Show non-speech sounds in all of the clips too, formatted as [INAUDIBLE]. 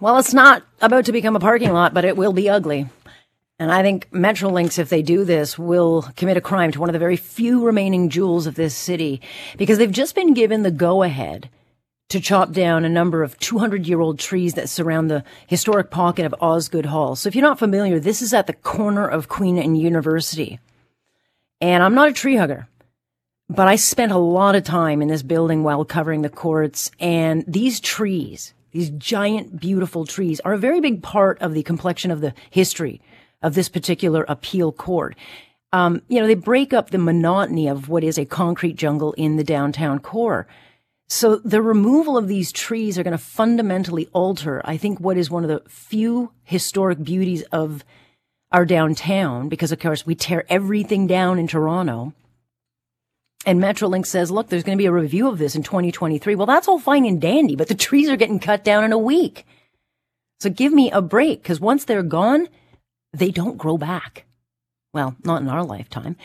Well, it's not about to become a parking lot, but it will be ugly. And I think Metrolinx, if they do this, will commit a crime to one of the very few remaining jewels of this city because they've just been given the go ahead to chop down a number of 200 year old trees that surround the historic pocket of Osgoode Hall. So if you're not familiar, this is at the corner of Queen and University. And I'm not a tree hugger, but I spent a lot of time in this building while covering the courts and these trees, these giant, beautiful trees are a very big part of the complexion of the history of this particular appeal court. Um, you know, they break up the monotony of what is a concrete jungle in the downtown core. So the removal of these trees are going to fundamentally alter, I think, what is one of the few historic beauties of our downtown, because of course we tear everything down in Toronto. And Metrolinx says, look, there's going to be a review of this in 2023. Well, that's all fine and dandy, but the trees are getting cut down in a week. So give me a break, because once they're gone, they don't grow back. Well, not in our lifetime.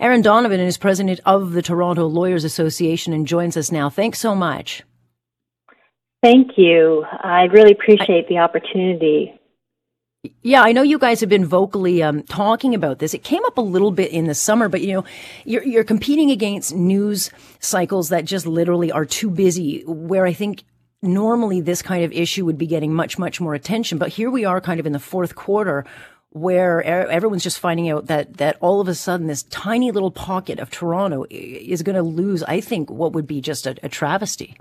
Aaron Donovan is president of the Toronto Lawyers Association and joins us now. Thanks so much. Thank you. I really appreciate I, the opportunity. Yeah, I know you guys have been vocally um, talking about this. It came up a little bit in the summer, but you know, you're, you're competing against news cycles that just literally are too busy. Where I think normally this kind of issue would be getting much, much more attention, but here we are, kind of in the fourth quarter, where everyone's just finding out that that all of a sudden this tiny little pocket of Toronto is going to lose. I think what would be just a, a travesty.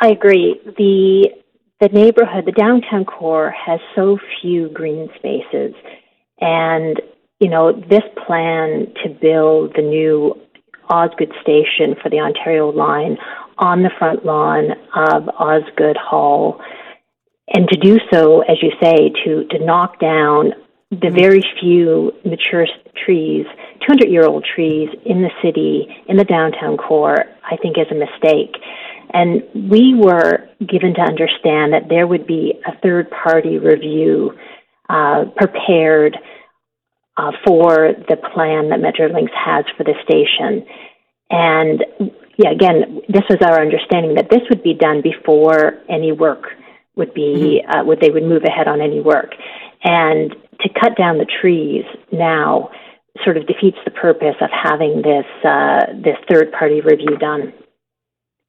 I agree. the The neighborhood, the downtown core, has so few green spaces, and you know this plan to build the new Osgoode station for the Ontario line on the front lawn of Osgoode Hall and to do so, as you say, to, to knock down the very few mature trees, 200 year old trees in the city, in the downtown core, I think is a mistake. And we were given to understand that there would be a third party review uh, prepared uh, for the plan that Metrolinx has for the station. And yeah, again, this was our understanding that this would be done before any work would be mm-hmm. uh, would they would move ahead on any work, and to cut down the trees now sort of defeats the purpose of having this uh, this third party review done.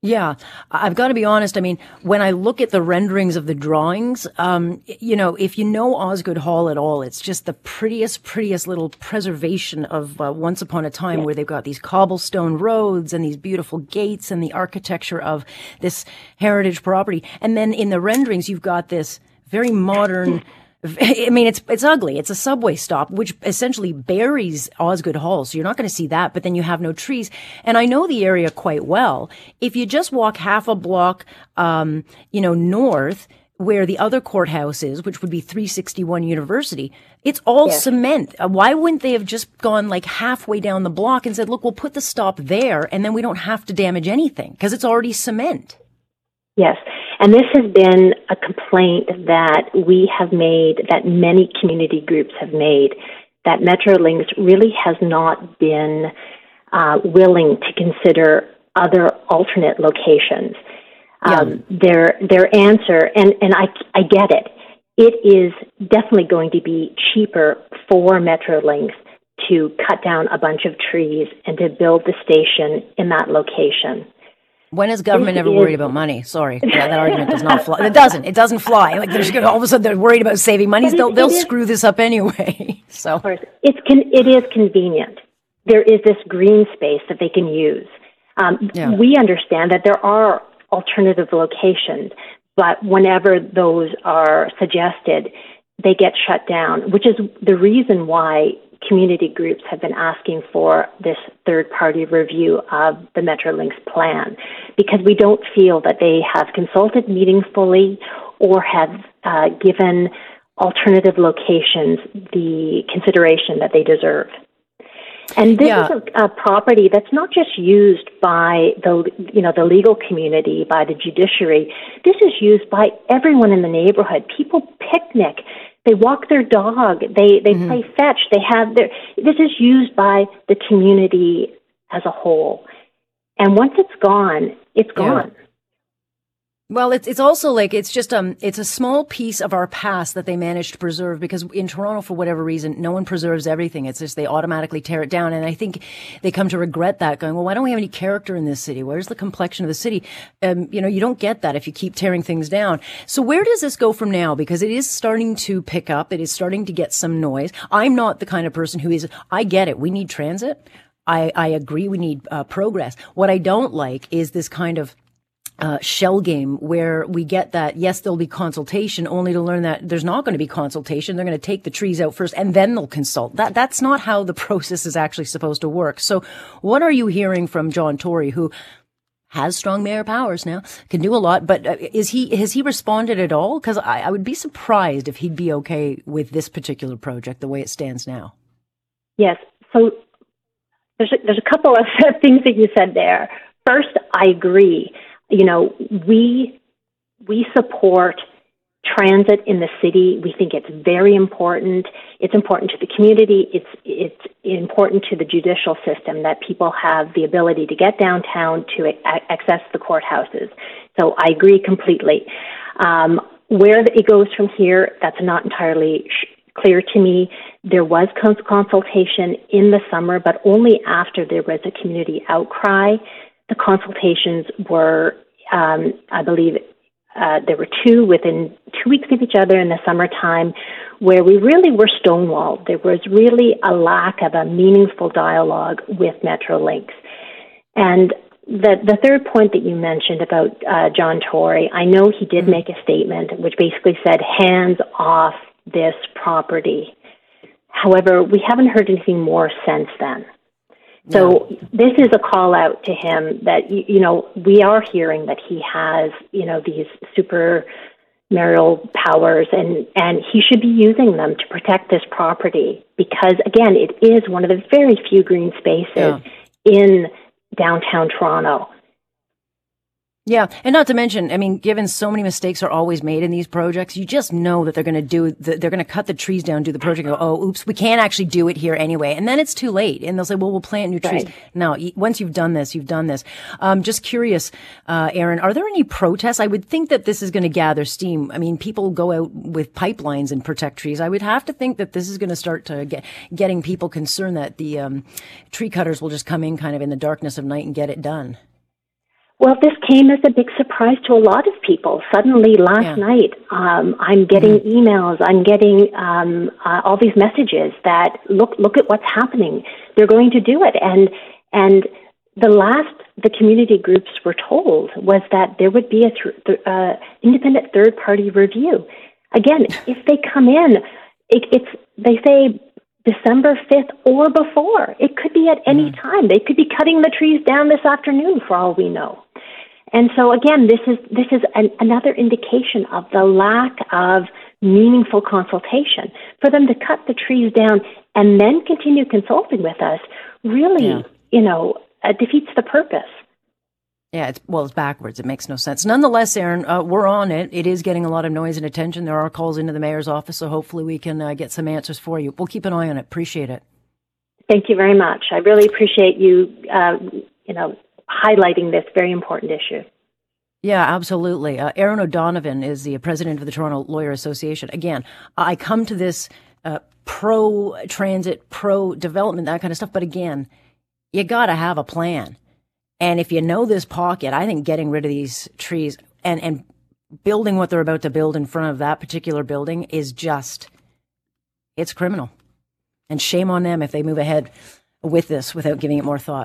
Yeah, I've got to be honest. I mean, when I look at the renderings of the drawings, um, you know, if you know Osgoode Hall at all, it's just the prettiest, prettiest little preservation of uh, once upon a time where they've got these cobblestone roads and these beautiful gates and the architecture of this heritage property. And then in the renderings, you've got this very modern. [LAUGHS] I mean, it's it's ugly. It's a subway stop, which essentially buries Osgoode Hall. So you're not going to see that, but then you have no trees. And I know the area quite well. If you just walk half a block, um, you know, north, where the other courthouse is, which would be 361 University, it's all yes. cement. Uh, why wouldn't they have just gone like halfway down the block and said, look, we'll put the stop there and then we don't have to damage anything because it's already cement? Yes. And this has been a complaint that we have made, that many community groups have made, that Metrolinx really has not been uh, willing to consider other alternate locations. Yeah. Um, their their answer, and, and I, I get it, it is definitely going to be cheaper for Metrolinx to cut down a bunch of trees and to build the station in that location. When has government ever worried about money? Sorry, yeah, that argument does not fly. It doesn't. It doesn't fly. Like they're all of a sudden they're worried about saving money. They'll they'll screw this up anyway. [LAUGHS] So it's con- it is convenient. There is this green space that they can use. Um, yeah. We understand that there are alternative locations, but whenever those are suggested, they get shut down, which is the reason why community groups have been asking for this third party review of the Metrolinx plan because we don't feel that they have consulted meaningfully or have uh, given alternative locations the consideration that they deserve. And this yeah. is a, a, property that's not just used by the you know the legal community, by the judiciary. This is used by everyone in the neighborhood. People picnic they walk their dog. They they mm-hmm. play fetch. They have their. This is used by the community as a whole, and once it's gone, it's gone. Well, it's it's also like it's just um it's a small piece of our past that they managed to preserve because in Toronto for whatever reason no one preserves everything. It's just they automatically tear it down, and I think they come to regret that, going, well, why don't we have any character in this city? Where's the complexion of the city? Um, you know, you don't get that if you keep tearing things down. So where does this go from now? Because it is starting to pick up. It is starting to get some noise. I'm not the kind of person who is. I get it. We need transit. I I agree. We need uh, progress. What I don't like is this kind of uh, shell game where we get that yes there'll be consultation only to learn that there's not going to be consultation. They're going to take the trees out first and then they'll consult. That that's not how the [LAUGHS] process is actually supposed to work. So what are you hearing from John Tory who has strong mayor powers now can do a lot but uh, is he has he responded at all? Because I, I would be surprised if he'd be okay with this particular project the way it stands now. Yes. So there's a, there's a couple of [LAUGHS] things that you said there. First I agree you know, we we support transit in the city. We think it's very important. It's important to the community. It's it's important to the judicial system that people have the ability to get downtown to access the courthouses. So I agree completely. Um, where it goes from here, that's not entirely clear to me. There was cons- consultation in the summer, but only after there was a community outcry the consultations were, um, I believe, uh, there were two within two weeks of each other in the summertime where we really were stonewalled. There was really a lack of a meaningful dialogue with Metrolinx. And the, the third point that you mentioned about uh, John Tory, I know he did mm-hmm. make a statement which basically said hands off this property. However, we haven't heard anything more since then. So yeah. this is a call out to him that you know we are hearing that he has you know these super marital powers and and he should be using them to protect this property because again it is one of the very few green spaces yeah. in downtown Toronto yeah, and not to mention, I mean, given so many mistakes are always made in these projects, you just know that they're going to do, the, they're going to cut the trees down, do the project, go, oh, oops, we can't actually do it here anyway, and then it's too late, and they'll say, well, we'll plant new trees. Right. No, once you've done this, you've done this. Um, just curious, uh, Aaron, are there any protests? I would think that this is going to gather steam. I mean, people go out with pipelines and protect trees. I would have to think that this is going to start to get getting people concerned that the um, tree cutters will just come in kind of in the darkness of night and get it done. Well, this came as a big surprise to a lot of people. Suddenly, last yeah. night, um, I'm getting mm-hmm. emails. I'm getting um, uh, all these messages that look look at what's happening. They're going to do it, and and the last the community groups were told was that there would be a th- th- uh, independent third party review. Again, if they come in, it, it's they say December 5th or before. It could be at any mm. time. They could be cutting the trees down this afternoon for all we know. And so again, this is this is an, another indication of the lack of meaningful consultation. For them to cut the trees down and then continue consulting with us really, yeah. you know, uh, defeats the purpose. Yeah, it's, well, it's backwards. It makes no sense. Nonetheless, Aaron, uh, we're on it. It is getting a lot of noise and attention. There are calls into the mayor's office, so hopefully we can uh, get some answers for you. We'll keep an eye on it. Appreciate it. Thank you very much. I really appreciate you, uh, you know, highlighting this very important issue. Yeah, absolutely. Uh, Aaron O'Donovan is the president of the Toronto Lawyer Association. Again, I come to this uh, pro transit, pro development, that kind of stuff. But again, you got to have a plan. And if you know this pocket, I think getting rid of these trees and, and building what they're about to build in front of that particular building is just, it's criminal. And shame on them if they move ahead with this without giving it more thought.